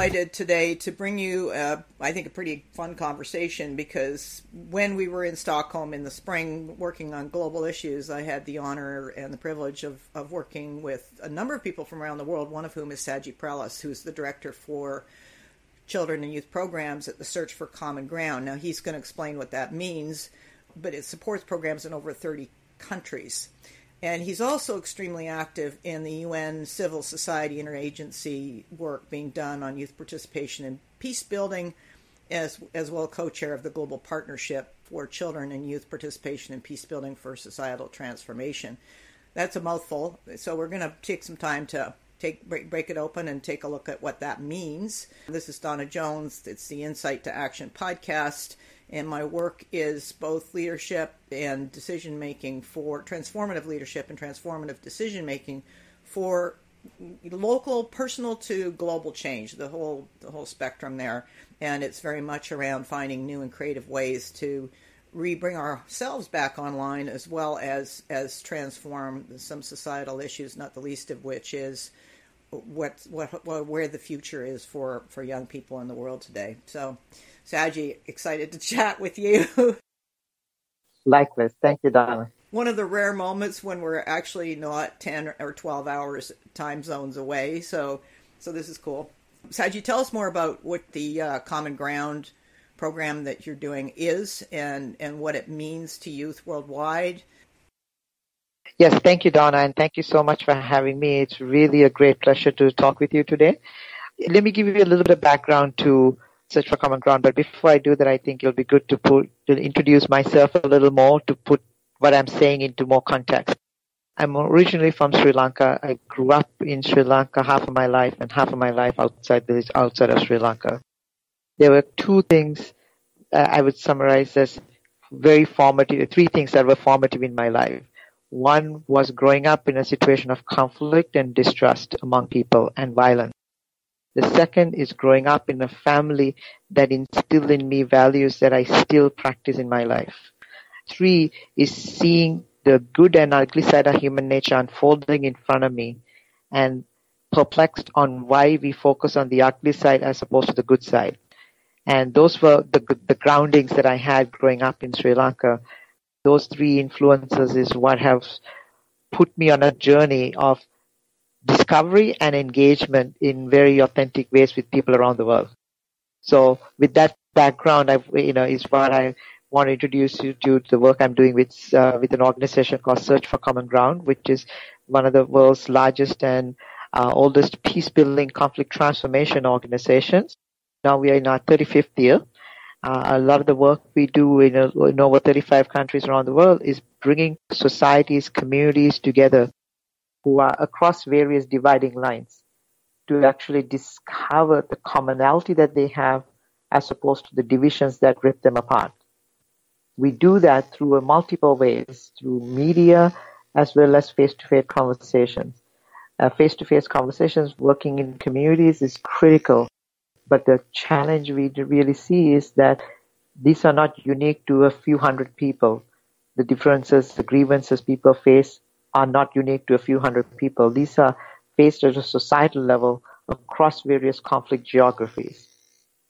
delighted today to bring you, uh, I think, a pretty fun conversation because when we were in Stockholm in the spring working on global issues, I had the honor and the privilege of, of working with a number of people from around the world, one of whom is Saji Prelis, who's the director for children and youth programs at the Search for Common Ground. Now, he's going to explain what that means, but it supports programs in over 30 countries. And he's also extremely active in the UN civil society interagency work being done on youth participation in peace building, as, as well co chair of the Global Partnership for Children and Youth Participation in Peace Building for Societal Transformation. That's a mouthful, so we're going to take some time to take break, break it open and take a look at what that means. This is Donna Jones. It's the Insight to Action podcast and my work is both leadership and decision making for transformative leadership and transformative decision making for local personal to global change the whole the whole spectrum there. And it's very much around finding new and creative ways to rebring ourselves back online as well as as transform some societal issues not the least of which is what what, what where the future is for for young people in the world today so Saji, excited to chat with you. Likewise. Thank you, Donna. One of the rare moments when we're actually not 10 or 12 hours time zones away. So, so this is cool. Saji, tell us more about what the uh, Common Ground program that you're doing is and, and what it means to youth worldwide. Yes, thank you, Donna, and thank you so much for having me. It's really a great pleasure to talk with you today. Let me give you a little bit of background to search for common ground. But before I do that, I think it'll be good to put to introduce myself a little more to put what I'm saying into more context. I'm originally from Sri Lanka. I grew up in Sri Lanka half of my life and half of my life outside the, outside of Sri Lanka. There were two things uh, I would summarize as very formative, three things that were formative in my life. One was growing up in a situation of conflict and distrust among people and violence. The second is growing up in a family that instilled in me values that I still practice in my life. Three is seeing the good and ugly side of human nature unfolding in front of me and perplexed on why we focus on the ugly side as opposed to the good side. And those were the, the groundings that I had growing up in Sri Lanka. Those three influences is what have put me on a journey of discovery and engagement in very authentic ways with people around the world. So with that background, I, you know, is what I want to introduce you to the work I'm doing with, uh, with an organization called Search for Common Ground, which is one of the world's largest and uh, oldest peace building conflict transformation organizations. Now we are in our 35th year. Uh, a lot of the work we do in, in over 35 countries around the world is bringing societies, communities together who are across various dividing lines to actually discover the commonality that they have as opposed to the divisions that rip them apart. We do that through multiple ways, through media as well as face-to-face conversations. Uh, face-to-face conversations working in communities is critical, but the challenge we really see is that these are not unique to a few hundred people. The differences, the grievances people face are not unique to a few hundred people. These are faced at a societal level across various conflict geographies.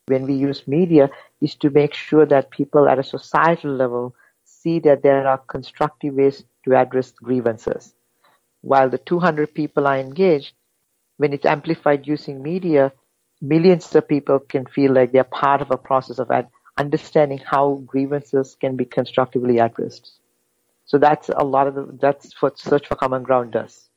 When we use media is to make sure that people at a societal level see that there are constructive ways to address grievances. While the 200 people are engaged, when it's amplified using media, millions of people can feel like they're part of a process of understanding how grievances can be constructively addressed. So that's a lot of the, that's what Search for Common Ground does.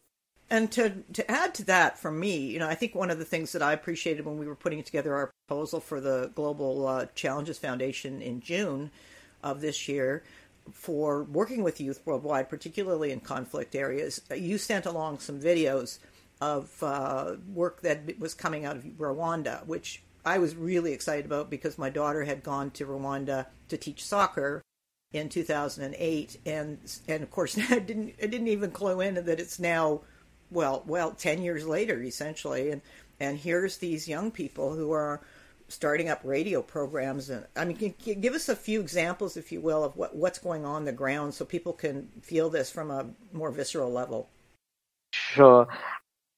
And to to add to that, for me, you know, I think one of the things that I appreciated when we were putting together our proposal for the Global uh, Challenges Foundation in June of this year for working with youth worldwide, particularly in conflict areas, you sent along some videos of uh, work that was coming out of Rwanda, which I was really excited about because my daughter had gone to Rwanda to teach soccer in 2008, and and of course I didn't I didn't even clue in that it's now well well 10 years later essentially, and and here's these young people who are starting up radio programs and I mean give us a few examples if you will of what what's going on the ground so people can feel this from a more visceral level. Sure.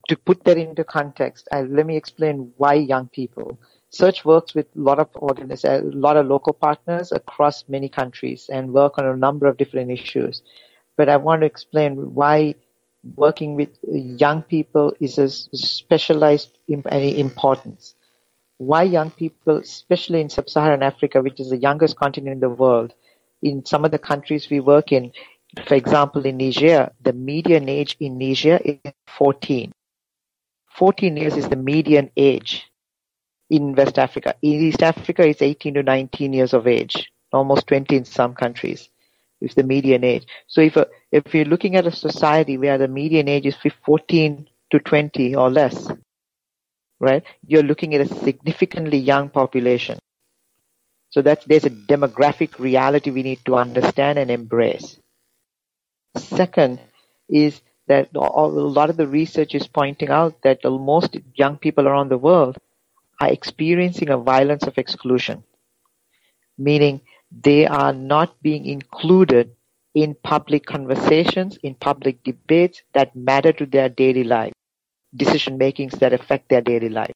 To put that into context, uh, let me explain why young people. Search works with a lot of organizations, a lot of local partners across many countries and work on a number of different issues. But I want to explain why working with young people is a specialized importance. Why young people, especially in sub-Saharan Africa, which is the youngest continent in the world, in some of the countries we work in, for example, in Niger, the median age in Niger is 14. 14 years is the median age in West Africa. In East Africa, it's 18 to 19 years of age, almost 20 in some countries. Is the median age. So if a, if you're looking at a society where the median age is 14 to 20 or less, right? You're looking at a significantly young population. So that's there's a demographic reality we need to understand and embrace. Second is that a lot of the research is pointing out that most young people around the world are experiencing a violence of exclusion, meaning they are not being included in public conversations, in public debates that matter to their daily life, decision makings that affect their daily life.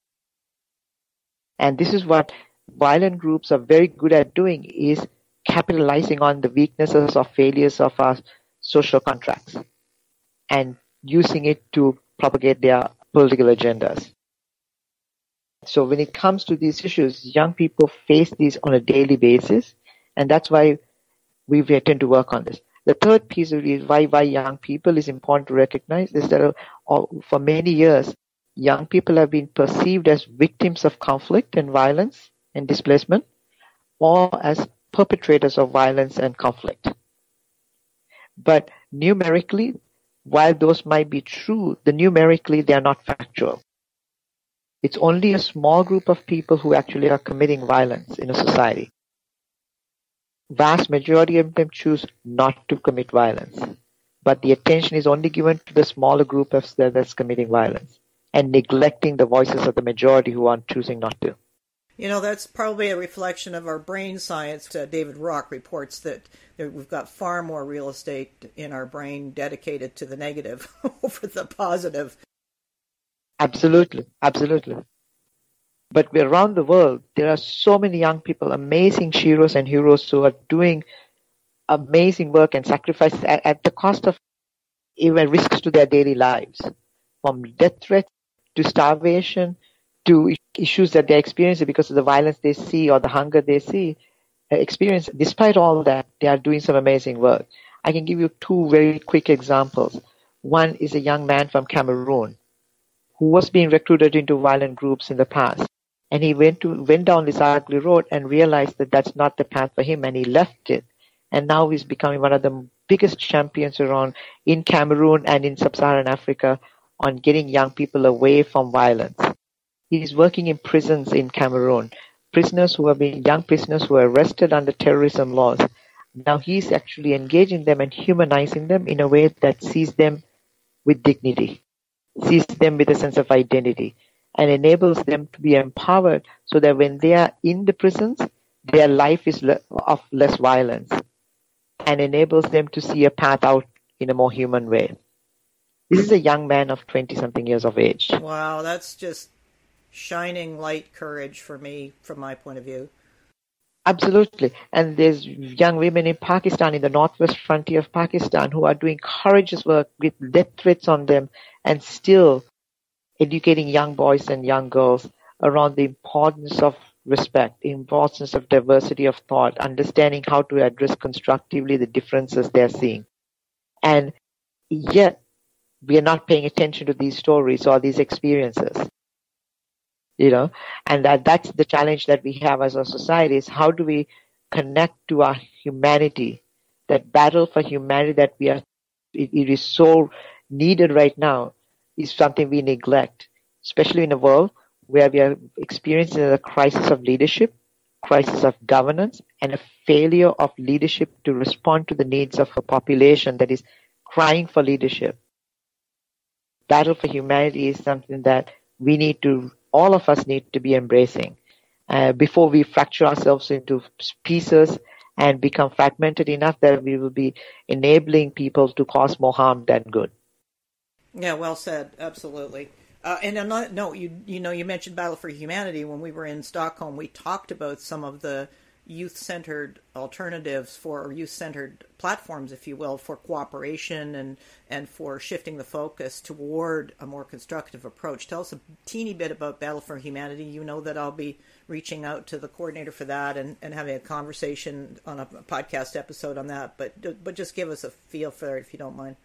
And this is what violent groups are very good at doing is capitalizing on the weaknesses or failures of our social contracts and using it to propagate their political agendas. So when it comes to these issues, young people face these on a daily basis, and that's why we tend to work on this. The third piece of why why young people is important to recognize is that uh, for many years, young people have been perceived as victims of conflict and violence and displacement, or as perpetrators of violence and conflict. But numerically, while those might be true, the numerically they are not factual. It's only a small group of people who actually are committing violence in a society. Vast majority of them choose not to commit violence, but the attention is only given to the smaller group of that's committing violence and neglecting the voices of the majority who are choosing not to. You know, that's probably a reflection of our brain science. Uh, David Rock reports that we've got far more real estate in our brain dedicated to the negative over the positive. Absolutely, absolutely. But around the world, there are so many young people, amazing heroes and heroes who are doing amazing work and sacrifice at, at the cost of even risks to their daily lives, from death threats to starvation to issues that they're experiencing because of the violence they see or the hunger they see uh, experience. Despite all that, they are doing some amazing work. I can give you two very quick examples. One is a young man from Cameroon who was being recruited into violent groups in the past. And he went to went down this ugly road and realized that that's not the path for him, and he left it. And now he's becoming one of the biggest champions around in Cameroon and in sub-Saharan Africa on getting young people away from violence. He's working in prisons in Cameroon. Prisoners who have been young prisoners who are arrested under terrorism laws. Now he's actually engaging them and humanizing them in a way that sees them with dignity, sees them with a sense of identity, and enables them to be empowered so that when they are in the prisons, their life is of less violence and enables them to see a path out in a more human way. This is a young man of 20 something years of age. Wow, that's just shining light courage for me from my point of view. Absolutely. And there's young women in Pakistan, in the northwest frontier of Pakistan, who are doing courageous work with death threats on them and still educating young boys and young girls around the importance of respect, the importance of diversity of thought, understanding how to address constructively the differences they're seeing. And yet, we are not paying attention to these stories or these experiences you know and that that's the challenge that we have as a society is how do we connect to our humanity? That battle for humanity that we are it, it is so needed right now is something we neglect especially in a world where we are experiencing a crisis of leadership crisis of governance and a failure of leadership to respond to the needs of a population that is crying for leadership. Battle for humanity is something that we need to all of us need to be embracing uh, before we fracture ourselves into pieces and become fragmented enough that we will be enabling people to cause more harm than good. Yeah, well said. Absolutely. Uh, and that note, you you know you mentioned Battle for Humanity when we were in Stockholm. We talked about some of the youth-centered alternatives for youth-centered platforms, if you will, for cooperation and and for shifting the focus toward a more constructive approach. Tell us a teeny bit about Battle for Humanity. You know that I'll be reaching out to the coordinator for that and, and having a conversation on a podcast episode on that. But but just give us a feel for it if you don't mind.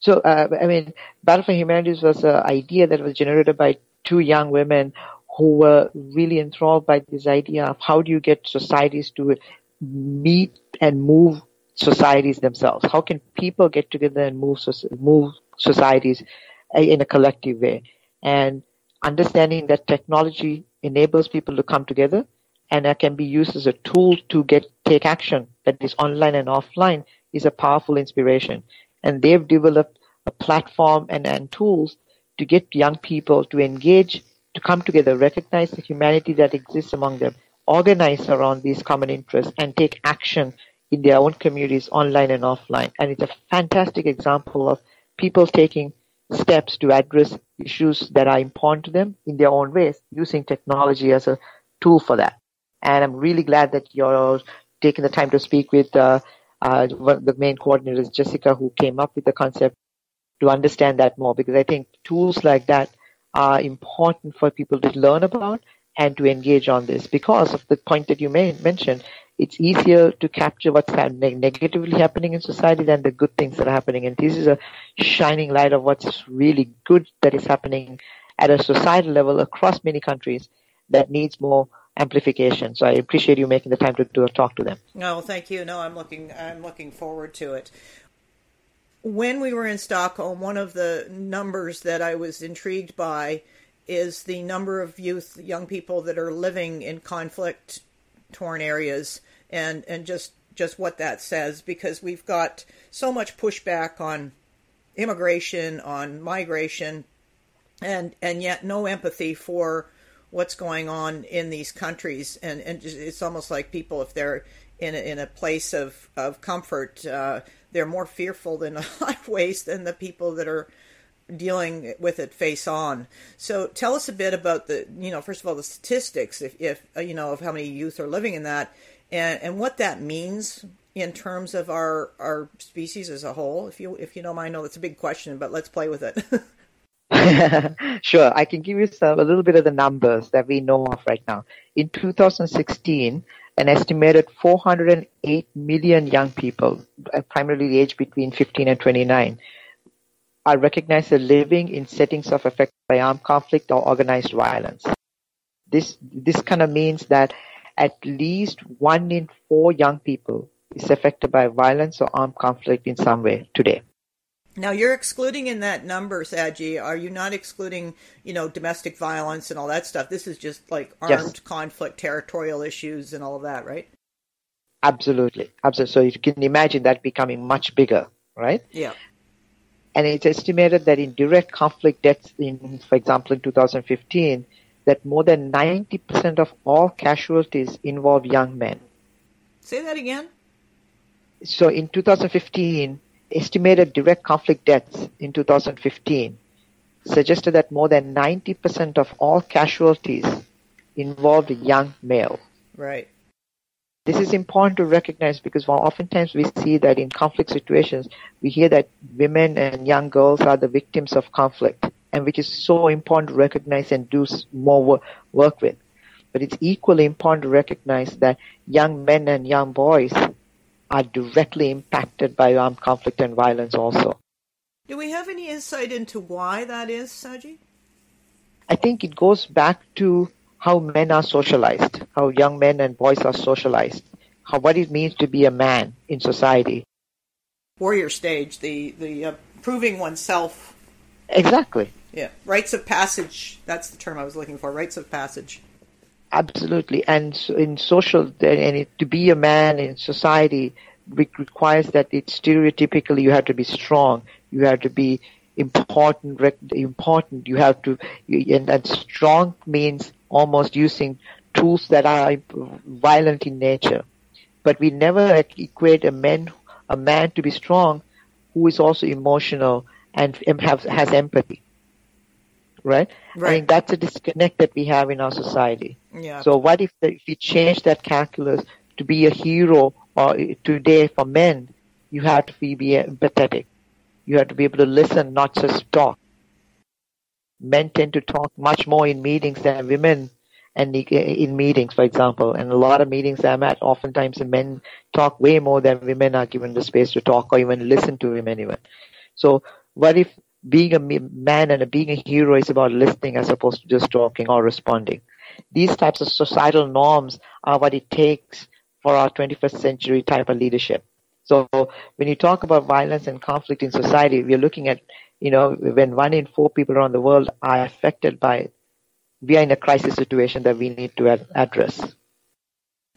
So, uh, I mean, Battle for Humanities was an idea that was generated by two young women who were really enthralled by this idea of how do you get societies to meet and move societies themselves? How can people get together and move move societies eh, in a collective way? And understanding that technology enables people to come together and that can be used as a tool to get take action that is online and offline is a powerful inspiration and they've developed a platform and, and tools to get young people to engage, to come together, recognize the humanity that exists among them, organize around these common interests, and take action in their own communities, online and offline. And it's a fantastic example of people taking steps to address issues that are important to them in their own ways, using technology as a tool for that. And I'm really glad that you're taking the time to speak with uh, uh, the main coordinator Jessica, who came up with the concept to understand that more because I think tools like that are important for people to learn about and to engage on this because of the point that you mentioned. It's easier to capture what's happening, negatively happening in society than the good things that are happening. And this is a shining light of what's really good that is happening at a societal level across many countries that needs more amplification. So I appreciate you making the time to talk to them. No, thank you. No, I'm looking I'm looking forward to it. When we were in Stockholm, one of the numbers that I was intrigued by is the number of youth, young people that are living in conflict torn areas and and just just what that says because we've got so much pushback on immigration, on migration, and and yet no empathy for what's going on in these countries, and and it's almost like people, if they're in a, in a place of of comfort, uh, they're more fearful in a lot of ways than the people that are dealing with it face on. So tell us a bit about the, you know, first of all, the statistics, if, if uh, you know, of how many youth are living in that, and and what that means in terms of our our species as a whole. If you if you don't mind, I know that's a big question, but let's play with it. sure, I can give you some, a little bit of the numbers that we know of right now. In 2016, an estimated 408 million young people, uh, primarily aged between 15 and 29, are recognized as living in settings of affected by armed conflict or organized violence. This this kind of means that at least one in four young people is affected by violence or armed conflict in some way today. Now you're excluding in that number, Saji. Are you not excluding, you know, domestic violence and all that stuff? This is just like armed yes. conflict, territorial issues, and all of that, right? Absolutely, absolutely. So you can imagine that becoming much bigger, right? Yeah. And it's estimated that in direct conflict deaths, in, for example, in 2015, that more than 90% of all casualties involve young men. Say that again. So in 2015, estimated direct conflict deaths in 2015 suggested that more than 90% of all casualties involved young male. Right. This is important to recognize because oftentimes we see that in conflict situations, we hear that women and young girls are the victims of conflict, and which is so important to recognize and do more work with. But it's equally important to recognize that young men and young boys are directly impacted by armed conflict and violence also. Do we have any insight into why that is, Saji? I think it goes back to how men are socialized, how young men and boys are socialized, how what it means to be a man in society. Warrior stage, the the uh, proving oneself. Exactly. Yeah, rites of passage. That's the term I was looking for. Rites of passage. Absolutely, and in social, and it, to be a man in society requires that it's stereotypically you have to be strong, you have to be important, important. You have to, and, and strong means almost using tools that are violent in nature. But we never equate a man, a man to be strong, who is also emotional and has, has empathy. right? Right. I think that's a disconnect that we have in our society. Yeah. So what if, the, if we change that calculus to be a hero or today for men, you have to be, be empathetic. You have to be able to listen, not just talk. Men tend to talk much more in meetings than women and in meetings, for example. And a lot of meetings I'm at, oftentimes men talk way more than women are given the space to talk or even listen to women even. So what if being a man and being a hero is about listening as opposed to just talking or responding? These types of societal norms are what it takes for our 21st century type of leadership. So when you talk about violence and conflict in society, we're looking at, you know, when one in four people around the world are affected by it, we are in a crisis situation that we need to ad- address.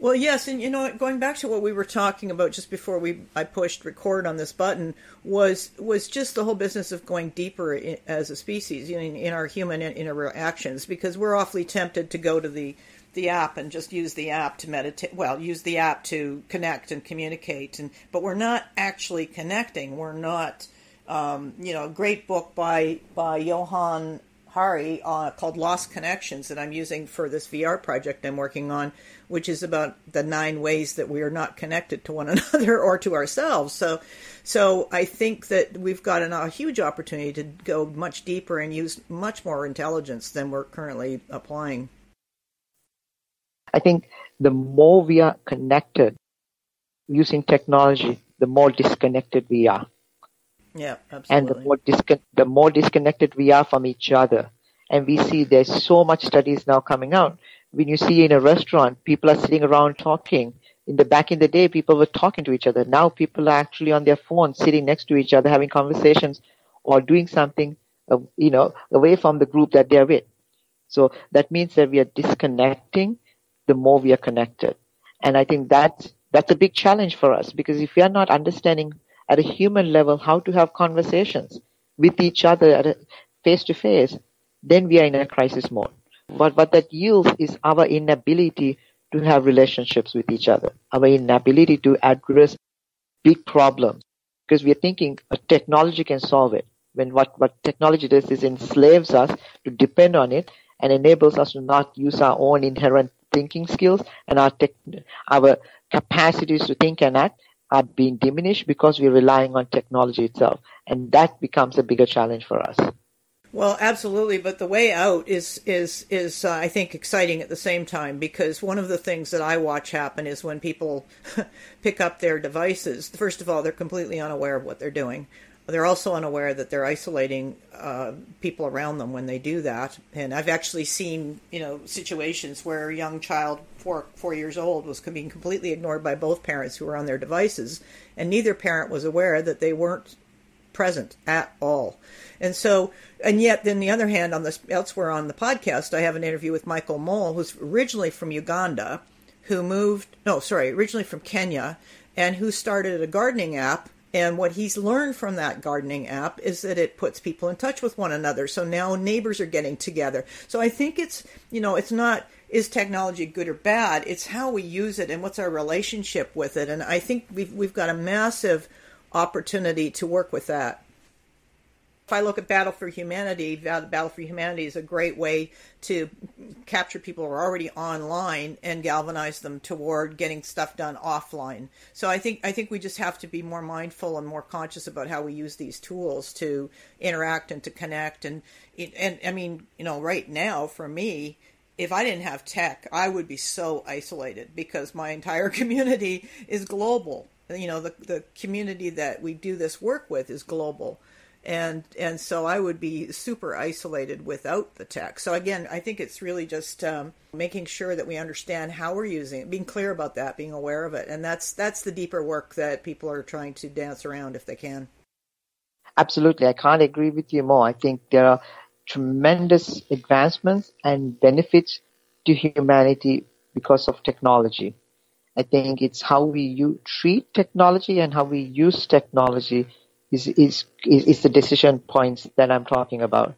Well, yes, and you know, going back to what we were talking about just before we I pushed record on this button was was just the whole business of going deeper in, as a species in, in our human interactions because we're awfully tempted to go to the the app and just use the app to meditate well use the app to connect and communicate and but we're not actually connecting. We're not um, you know a great book by by johann Hari uh, called Lost Connections that I'm using for this VR project I'm working on, which is about the nine ways that we are not connected to one another or to ourselves. So, so I think that we've got an, a huge opportunity to go much deeper and use much more intelligence than we're currently applying. I think the more we are connected using technology, the more disconnected we are. Yeah, absolutely. And the more, discon- the more disconnected we are from each other. And we see there's so much studies now coming out. When you see in a restaurant, people are sitting around talking. In the back in the day, people were talking to each other. Now people are actually on their phones, sitting next to each other, having conversations or doing something, uh, you know, away from the group that they're with. So that means that we are disconnecting the more we are connected. And I think that's, that's a big challenge for us because if we are not understanding at a human level how to have conversations with each other face to face, then we are in a crisis mode. But what that yields is our inability to have relationships with each other, our inability to address big problems because we are thinking a technology can solve it. When what, what technology does is enslaves us to depend on it and enables us to not use our own inherent thinking skills and our tech, our capacities to think and act are being diminished because we're relying on technology itself. And that becomes a bigger challenge for us. Well, absolutely, but the way out is is is uh, I think exciting at the same time because one of the things that I watch happen is when people pick up their devices. First of all, they're completely unaware of what they're doing. They're also unaware that they're isolating uh, people around them when they do that. And I've actually seen, you know, situations where a young child, four four years old, was being completely ignored by both parents who were on their devices, and neither parent was aware that they weren't present at all. And so, and yet, then the other hand, on this elsewhere on the podcast, I have an interview with Michael Mole, who's originally from Uganda, who moved, no, sorry, originally from Kenya, and who started a gardening app and what he's learned from that gardening app is that it puts people in touch with one another. So now neighbors are getting together. So I think it's, you know, it's not is technology good or bad? It's how we use it and what's our relationship with it. And I think we've we've got a massive opportunity to work with that if I look at Battle for Humanity, Battle for Humanity is a great way to capture people who are already online and galvanize them toward getting stuff done offline. So I think I think we just have to be more mindful and more conscious about how we use these tools to interact and to connect. And and I mean, you know, right now for me, if I didn't have tech, I would be so isolated because my entire community is global. You know, the the community that we do this work with is global and and so I would be super isolated without the tech. So again, I think it's really just um, making sure that we understand how we're using it, being clear about that, being aware of it, and that's that's the deeper work that people are trying to dance around if they can. Absolutely, I can't agree with you more. I think there are tremendous advancements and benefits to humanity because of technology. I think it's how we treat technology and how we use technology is, is, is the decision points that I'm talking about,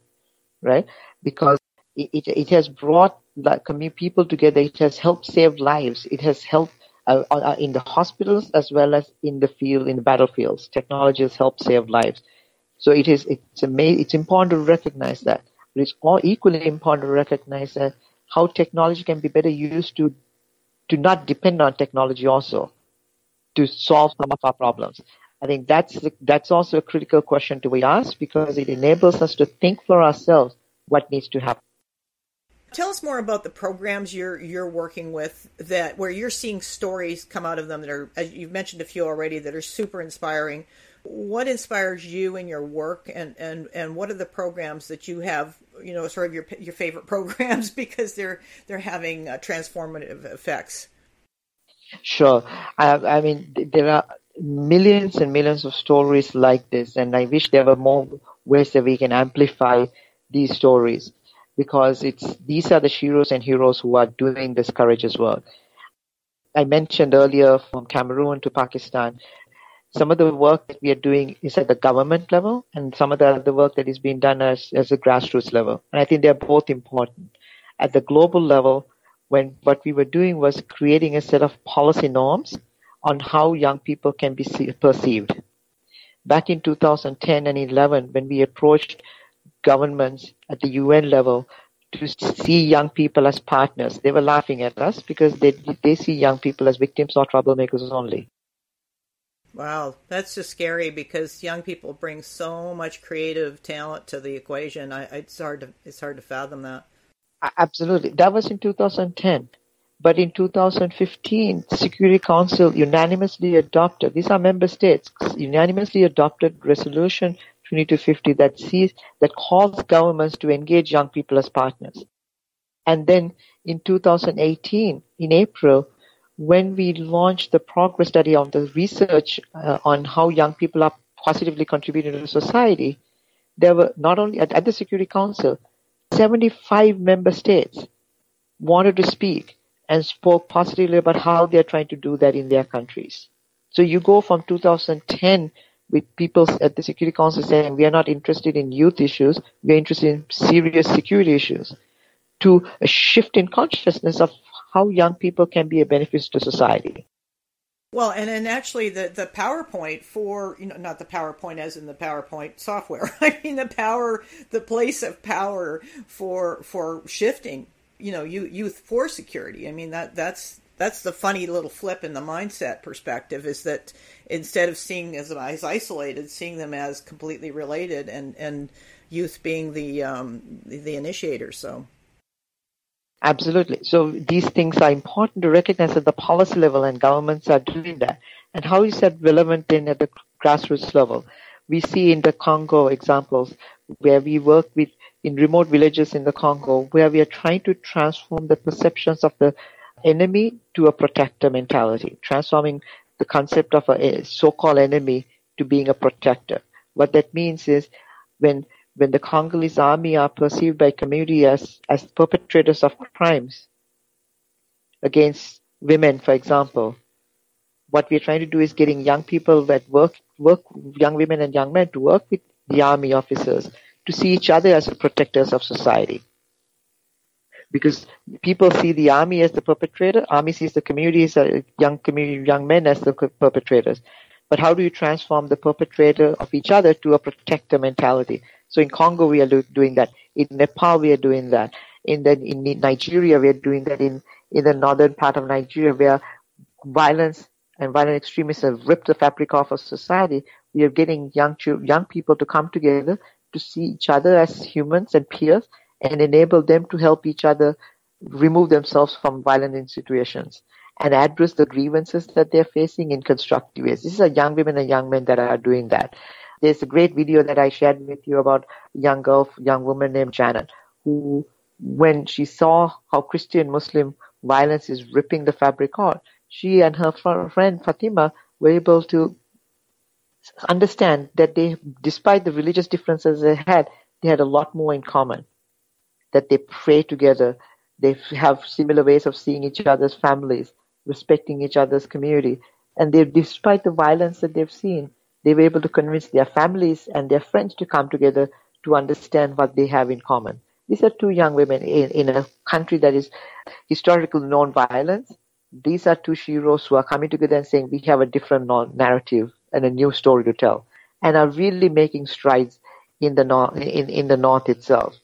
right? Because it, it, it has brought like people together. It has helped save lives. It has helped uh, uh, in the hospitals as well as in the field, in the battlefields. Technology has helped save lives. So it is, it's ama- it's important to recognize that. But it's all equally important to recognize that how technology can be better used to to not depend on technology also to solve some of our problems. I think that's that's also a critical question to be asked because it enables us to think for ourselves what needs to happen. Tell us more about the programs you're you're working with that where you're seeing stories come out of them that are as you've mentioned a few already that are super inspiring. What inspires you in your work and, and, and what are the programs that you have, you know, sort of your your favorite programs because they're they're having uh, transformative effects? Sure. I, I mean, there are millions and millions of stories like this, and I wish there were more ways that we can amplify these stories because it's these are the heroes and heroes who are doing this courageous work. I mentioned earlier from Cameroon to Pakistan, some of the work that we are doing is at the government level, and some of the other work that is being done as, as a grassroots level. And I think they're both important. At the global level, when what we were doing was creating a set of policy norms on how young people can be perceived. Back in 2010 and 11, when we approached governments at the UN level to see young people as partners, they were laughing at us because they they see young people as victims or troublemakers only. Wow, that's just scary because young people bring so much creative talent to the equation. I, it's hard to it's hard to fathom that. Absolutely, that was in 2010. But in 2015, the Security Council unanimously adopted, these are member states, unanimously adopted resolution 2250 that sees, that calls governments to engage young people as partners. And then in 2018, in April, when we launched the progress study on the research uh, on how young people are positively contributing to society, there were not only at, at the Security Council, 75 member states wanted to speak and spoke positively about how they're trying to do that in their countries. So you go from 2010 with people at the Security Council saying we are not interested in youth issues, we are interested in serious security issues, to a shift in consciousness of how young people can be a benefit to society. Well, and and actually, the the PowerPoint for you know not the PowerPoint as in the PowerPoint software. I mean the power, the place of power for for shifting you know youth for security. I mean that that's that's the funny little flip in the mindset perspective is that instead of seeing as as isolated, seeing them as completely related, and and youth being the um, the, initiator. So. Absolutely. So these things are important to recognize at the policy level, and governments are doing that. And how is that relevant in at the grassroots level? We see in the Congo examples where we work with in remote villages in the Congo where we are trying to transform the perceptions of the enemy to a protector mentality, transforming the concept of a, so-called enemy to being a protector. What that means is when when the Congolese army are perceived by community as, as perpetrators of crimes against women, for example, what we're trying to do is getting young people that work work young women and young men to work with the army officers to see each other as protectors of society. Because people see the army as the perpetrator, army sees the community as young community, young men as the perpetrators. But how do you transform the perpetrator of each other to a protector mentality? So in Congo we are doing that. In Nepal we are doing that. In the, in Nigeria we are doing that. In in the northern part of Nigeria where violence and violent extremists have ripped the fabric off of society, we are getting young young people to come together to see each other as humans and peers and enable them to help each other remove themselves from violent situations and address the grievances that they're facing in constructive ways. These are young women and young men that are doing that. There's a great video that I shared with you about a young girl, young woman named Janet, who, when she saw how Christian Muslim violence is ripping the fabric off, she and her friend Fatima were able to understand that they, despite the religious differences they had, they had a lot more in common. That they pray together, they have similar ways of seeing each other's families, respecting each other's community, and they, despite the violence that they've seen, they were able to convince their families and their friends to come together to understand what they have in common. These are two young women in, in a country that is historically non-violence. These are two heroes who are coming together and saying we have a different narrative and a new story to tell, and are really making strides in the north in, in the north itself.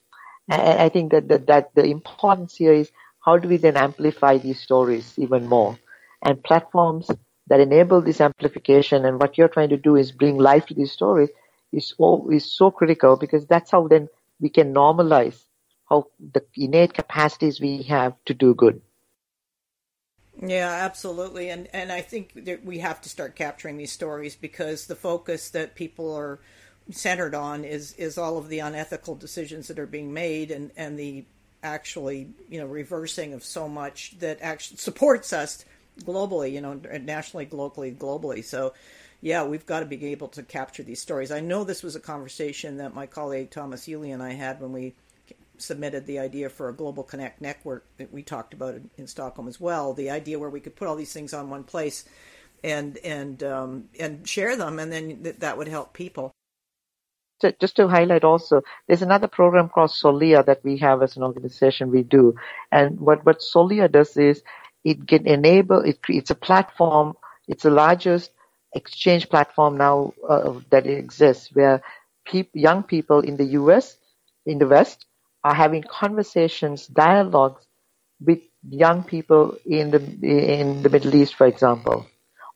And I think that, that, that the importance here is how do we then amplify these stories even more? And platforms that enable this amplification and what you're trying to do is bring life to these stories is so, is so critical because that's how then we can normalize how the innate capacities we have to do good. Yeah, absolutely. And and I think that we have to start capturing these stories because the focus that people are centered on is is all of the unethical decisions that are being made and and the actually you know reversing of so much that actually supports us globally you know nationally locally globally so yeah we've got to be able to capture these stories i know this was a conversation that my colleague thomas Healy and i had when we submitted the idea for a global connect network that we talked about in, in Stockholm as well. The idea where we could put all these things on one place and and um, and share them, and then th- that would help people. So Just to highlight also, there's another program called Soliya that we have as an organization. We do, and what what Soliya does is it can enable it creates a platform. It's the largest exchange platform now uh, that exists, where pe- young people in the U.S. in the West are having conversations, dialogues with young people in the in the Middle East, for example,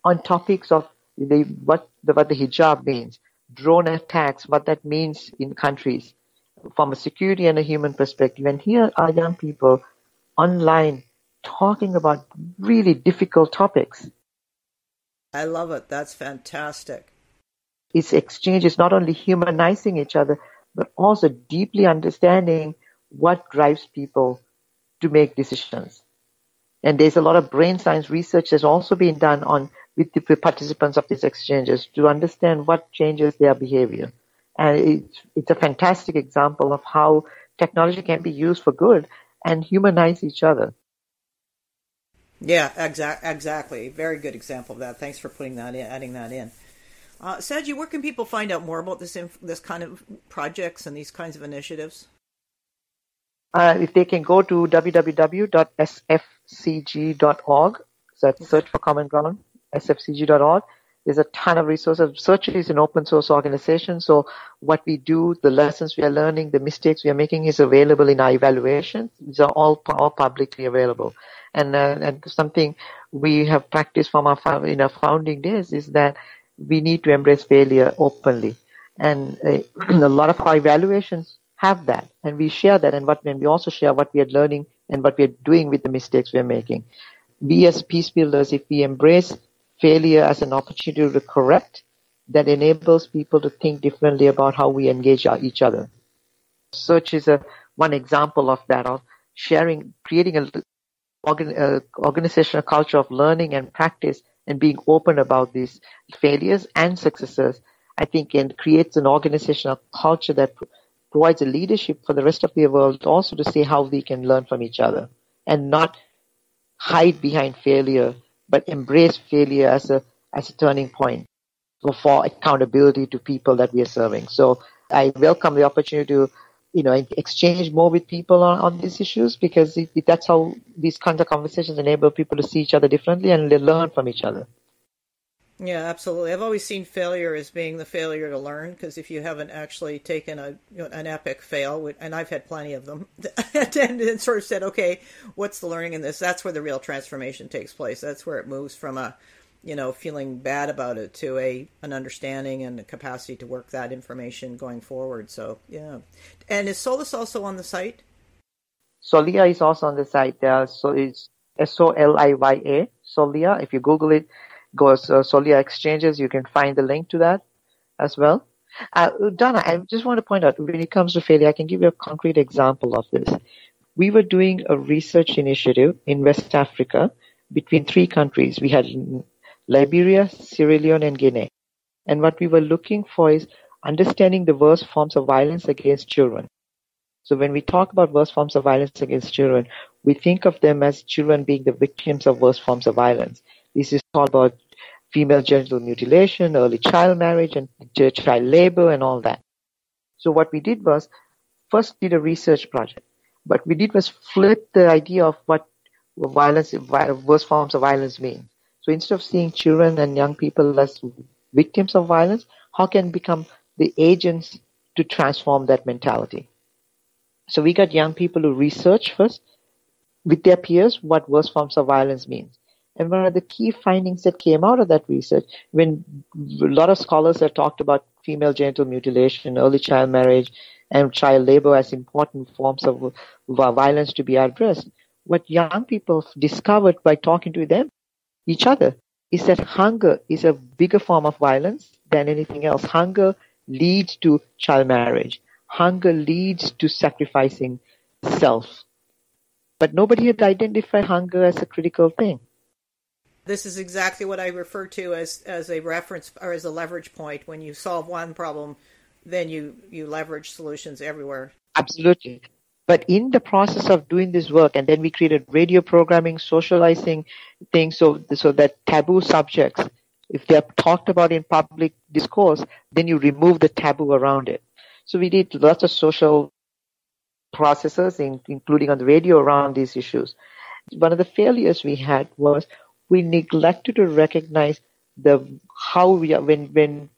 on topics of the, what the, what the hijab means, drone attacks, what that means in countries, from a security and a human perspective. And here are young people online talking about really difficult topics. I love it. That's fantastic. It's exchange is not only humanizing each other, but also deeply understanding what drives people to make decisions. And there's a lot of brain science research that's also being done on with the participants of these exchanges to understand what changes their behavior. And it's, it's a fantastic example of how technology can be used for good and humanize each other. Yeah, exactly. Exactly. Very good example of that. Thanks for putting that in, adding that in. Uh, Saji, where can people find out more about this inf- this kind of projects and these kinds of initiatives? Uh, if they can go to www.sfcg.org, so that's Search for Common Ground, sfcg.org. There's a ton of resources. Search is an open source organization, so what we do, the lessons we are learning, the mistakes we are making is available in our evaluations. These are all, all publicly available. And, uh, and something we have practiced from our, in our founding days is that we need to embrace failure openly. And uh, a lot of our evaluations have that, and we share that, and what we also share what we are learning and what we are doing with the mistakes we are making. We as peace builders, if we embrace failure as an opportunity to correct, that enables people to think differently about how we engage each other. Search is a one example of that of sharing, creating an organ, organizational culture of learning and practice and being open about these failures and successes, I think, and creates an organizational culture that provides a leadership for the rest of the world also to see how we can learn from each other and not hide behind failure, but embrace failure as a as a turning point for, accountability to people that we are serving. So I welcome the opportunity to you know, exchange more with people on, on these issues because it, it, that's how these kinds of conversations enable people to see each other differently and they learn from each other. Yeah, absolutely. I've always seen failure as being the failure to learn because if you haven't actually taken a you know, an epic fail, and I've had plenty of them, and sort of said, okay, what's the learning in this? That's where the real transformation takes place. That's where it moves from a you know, feeling bad about it to a an understanding and a capacity to work that information going forward. So yeah, and is Solus also on the site? Soliya is also on the site. There, so it's S O L I Y A Soliya. If you Google it, go uh, Soliya Exchanges. You can find the link to that as well. Uh, Donna, I just want to point out when it comes to failure, I can give you a concrete example of this. We were doing a research initiative in West Africa between three countries. We had Liberia, Sierra Leone, and Guinea. And what we were looking for is understanding the worst forms of violence against children. So when we talk about worst forms of violence against children, we think of them as children being the victims of worst forms of violence. This is all about female genital mutilation, early child marriage, and child labor, and all that. So what we did was first did a research project. What we did was flip the idea of what violence, worst forms of violence mean. So instead of seeing children and young people as victims of violence, how can become the agents to transform that mentality? So we got young people to research first with their peers what worst forms of violence means. And one of the key findings that came out of that research, when a lot of scholars have talked about female genital mutilation, early child marriage, and child labor as important forms of violence to be addressed, what young people discovered by talking to them, each other, is that hunger is a bigger form of violence than anything else. Hunger leads to child marriage. Hunger leads to sacrificing self. But nobody had identified hunger as a critical thing. This is exactly what I refer to as, as a reference or as a leverage point. When you solve one problem, then you, you leverage solutions everywhere. Absolutely. But in the process of doing this work, and then we created radio programming, socializing things so, so that taboo subjects, if they're talked about in public discourse, then you remove the taboo around it. So we did lots of social processes, in, including on the radio around these issues. One of the failures we had was we neglected to recognize the how we are, when when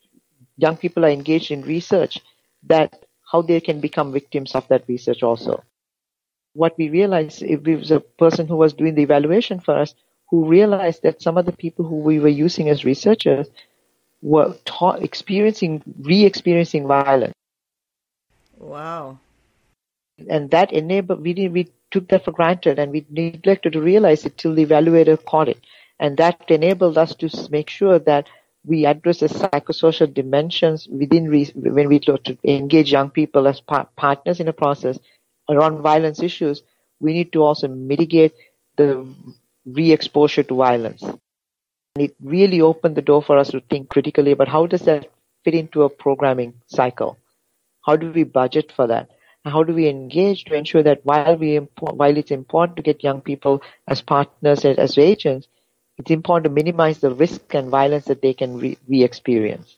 young people are engaged in research that how they can become victims of that research also. What we realized, if it was a person who was doing the evaluation for us, who realized that some of the people who we were using as researchers were ta- experiencing, re-experiencing violence. Wow. And that enabled, we, we took that for granted and we neglected to realize it till the evaluator caught it. And that enabled us to make sure that we address the psychosocial dimensions within re- when we engage young people as par- partners in a process around violence issues. We need to also mitigate the re-exposure to violence. And it really opened the door for us to think critically about how does that fit into a programming cycle? How do we budget for that? how do we engage to ensure that while we while it's important to get young people as partners as, as agents, it's important to minimize the risk and violence that they can re- re-experience.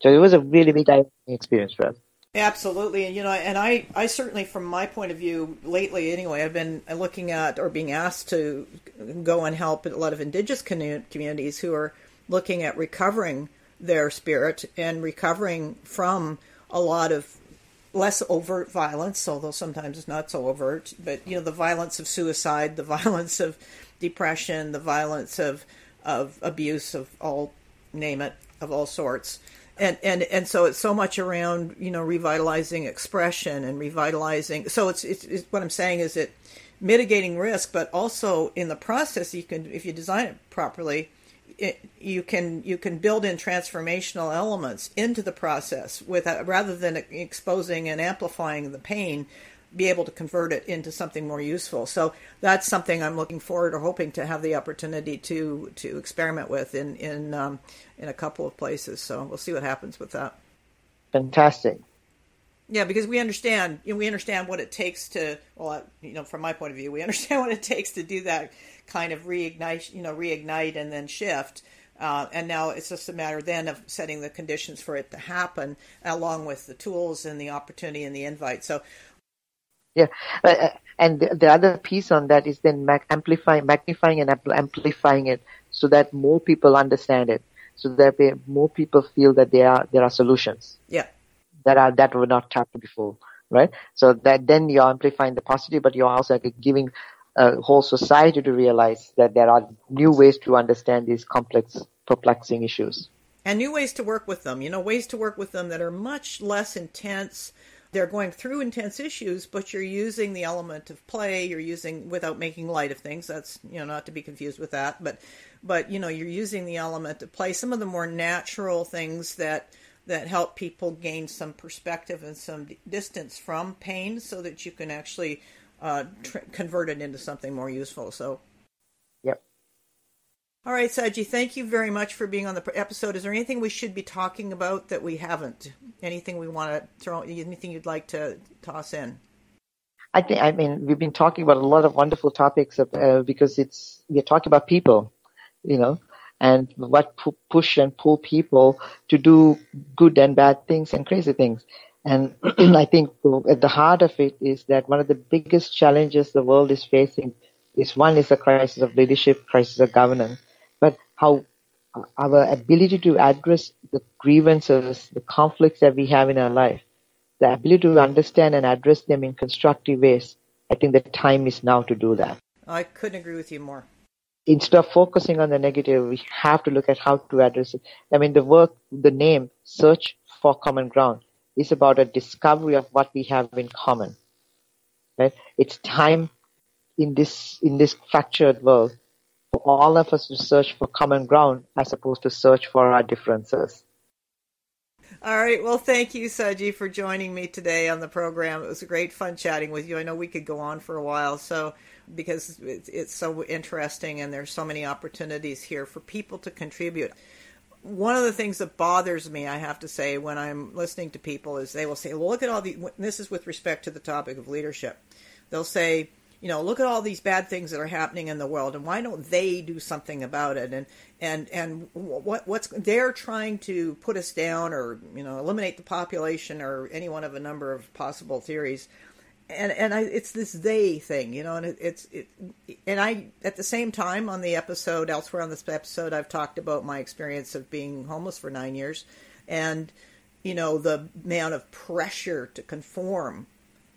So it was a really big experience for us. Absolutely, and you know, and I, I certainly, from my point of view, lately anyway, I've been looking at or being asked to go and help a lot of indigenous communities who are looking at recovering their spirit and recovering from a lot of less overt violence, although sometimes it's not so overt. But you know, the violence of suicide, the violence of depression, the violence of of abuse of all name it of all sorts. And, and and so it's so much around you know revitalizing expression and revitalizing so it's, it's, it's what i'm saying is it mitigating risk but also in the process you can if you design it properly it, you can you can build in transformational elements into the process with rather than exposing and amplifying the pain be able to convert it into something more useful. So that's something I'm looking forward or hoping to have the opportunity to to experiment with in in um, in a couple of places. So we'll see what happens with that. Fantastic. Yeah, because we understand you know, we understand what it takes to well, you know, from my point of view, we understand what it takes to do that kind of reignite, you know, reignite and then shift. Uh, and now it's just a matter then of setting the conditions for it to happen, along with the tools and the opportunity and the invite. So yeah, uh, uh, and the, the, other piece on that is then mag- amplifying, magnifying, and amplifying it so that more people understand it, so that they, more people feel that there are there are solutions. Yeah, that are that were not tapped before, right? So that then you're amplifying the positive, but you're also giving a whole society to realize that there are new ways to understand these complex, perplexing issues. And new ways to work with them. You know, ways to work with them that are much less intense they're going through intense issues, but you're using the element of play. You're using without making light of things. That's you know not to be confused with that, but but you know you're using the element of play. Some of the more natural things that that help people gain some perspective and some distance from pain, so that you can actually uh, tr- convert it into something more useful. So all right, Saji, thank you very much for being on the episode. Is there anything we should be talking about that we haven't? Anything we want to throw? Anything you'd like to toss in? I think. I mean, we've been talking about a lot of wonderful topics uh, because it's we're talking about people, you know, and what pu- push and pull people to do good and bad things and crazy things. And I think at the heart of it is that one of the biggest challenges the world is facing is one is a crisis of leadership, crisis of governance but how uh, our ability to address the grievances, the conflicts that we have in our life, the ability to understand and address them in constructive ways, I think the time is now to do that. I couldn't agree with you more. Instead of focusing on the negative, we have to look at how to address it. I mean, the work, the name, Search for Common Ground, is about a discovery of what we have in common. Right? It's time in this in this fractured world for all of us to search for common ground as opposed to search for our differences. All right. Well, thank you, Saji, for joining me today on the program. It was a great fun chatting with you. I know we could go on for a while, so because it's, it's so interesting and there's so many opportunities here for people to contribute. One of the things that bothers me, I have to say, when I'm listening to people is they will say, "Well, look at all the." This is with respect to the topic of leadership. They'll say, you know, look at all these bad things that are happening in the world, and why don't they do something about it? And and and what what's they're trying to put us down, or you know, eliminate the population, or any one of a number of possible theories. And and I, it's this they thing, you know, and it, it's it, and I at the same time on the episode elsewhere on this episode, I've talked about my experience of being homeless for nine years, and you know the amount of pressure to conform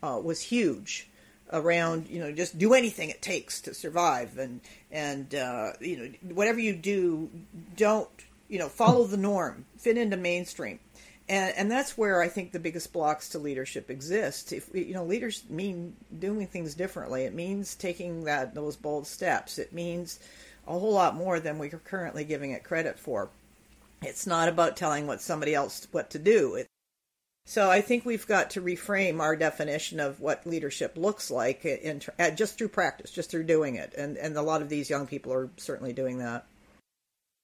uh, was huge around you know just do anything it takes to survive. And and uh, you know whatever you do don't you know follow the norm. Fit into mainstream. And and that's where I think the biggest blocks to leadership exist. If you know leaders mean doing things differently. It means taking that those bold steps. It means a whole lot more than we're currently giving it credit for. It's not about telling what somebody else what to do. It, so I think we've got to reframe our definition of what leadership looks like in, in, just through practice, just through doing it, and and a lot of these young people are certainly doing that.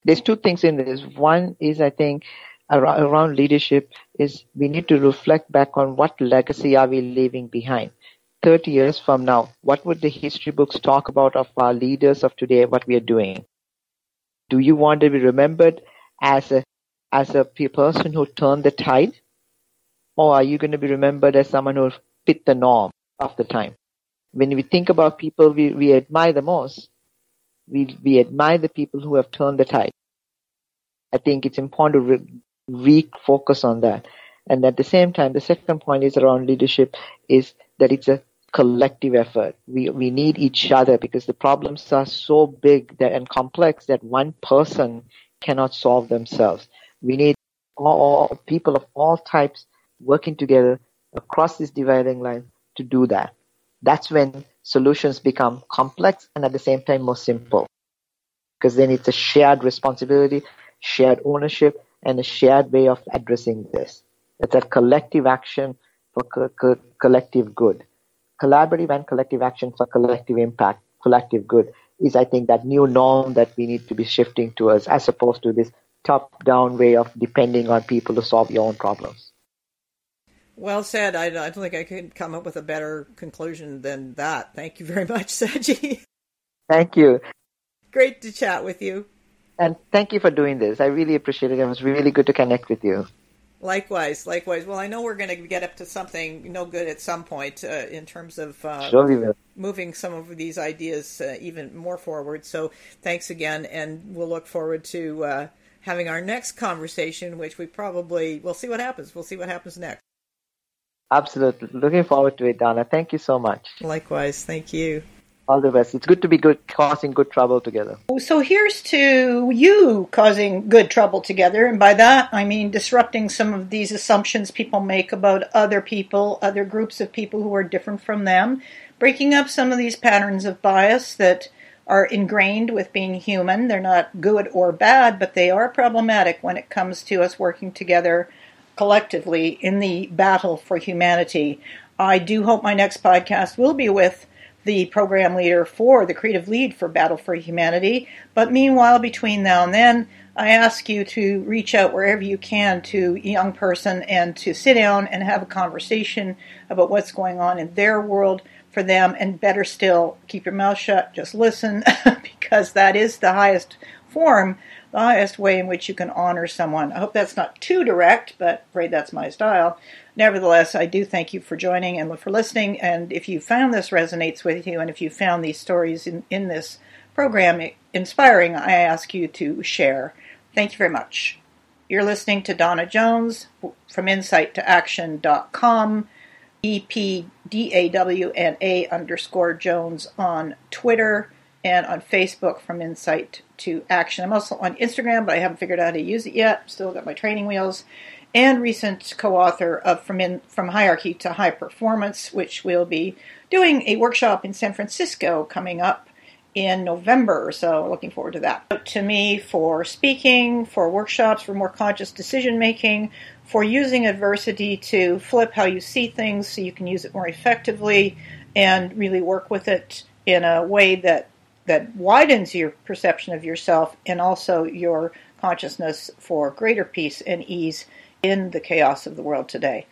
There's two things in this. One is I think around leadership is we need to reflect back on what legacy are we leaving behind. 30 years from now, what would the history books talk about of our leaders of today, what we are doing? Do you want to be remembered as a as a person who turned the tide or are you going to be remembered as someone who fit the norm of the time? When we think about people we, we admire the most, we, we admire the people who have turned the tide. I think it's important to re- refocus on that. And at the same time, the second point is around leadership is that it's a collective effort. We, we need each other because the problems are so big that, and complex that one person cannot solve themselves. We need all, all people of all types working together across this dividing line to do that. That's when solutions become complex and at the same time more simple. Because then it's a shared responsibility, shared ownership, and a shared way of addressing this. It's a collective action for co- co- collective good. Collaborative and collective action for collective impact, collective good is, I think, that new norm that we need to be shifting towards as opposed to this top down way of depending on people to solve your own problems. Well said. I, I, don't think I could come up with a better conclusion than that. Thank you very much, Saji. Thank you. Great to chat with you. And thank you for doing this. I really appreciate it. It was really good to connect with you. Likewise, likewise. Well, I know we're going to get up to something no good at some point uh, in terms of uh, sure moving some of these ideas uh, even more forward. So, thanks again, and we'll look forward to uh, having our next conversation, which we probably we'll see what happens. We'll see what happens next. Absolutely. Looking forward to it, Dawna. Thank you so much. Likewise. Thank you. All the best. It's good to be good, causing good trouble together. So here's to you causing good trouble together. And by that, I mean disrupting some of these assumptions people make about other people, other groups of people who are different from them, breaking up some of these patterns of bias that are ingrained with being human. They're not good or bad, but they are problematic when it comes to us working together collectively in the battle for humanity. I do hope my next podcast will be with the program leader for the creative lead for Battle for Humanity. But meanwhile, between now and then, I ask you to reach out wherever you can to a young person and to sit down and have a conversation about what's going on in their world for them. And better still, keep your mouth shut, just listen, because that is the highest form the highest way in which you can honor someone. I hope that's not too direct, but afraid that's my style. Nevertheless, I do thank you for joining and for listening. And if you found this resonates with you, and if you found these stories in, in this program inspiring, I ask you to share. Thank you very much. You're listening to Dawna Jones from insight2action.com, E-P-D-A-W-N-A underscore Jones on Twitter and on Facebook from Insight to Action. I'm also on Instagram, but I haven't figured out how to use it yet. Still got my training wheels. And recent co-author of From, in, From Hierarchy to High Performance, which will be doing a workshop in San Francisco coming up in November, so looking forward to that. To me, for speaking, for workshops, for more conscious decision making, for using adversity to flip how you see things so you can use it more effectively and really work with it in a way that that widens your perception of yourself and also your consciousness for greater peace and ease in the chaos of the world today.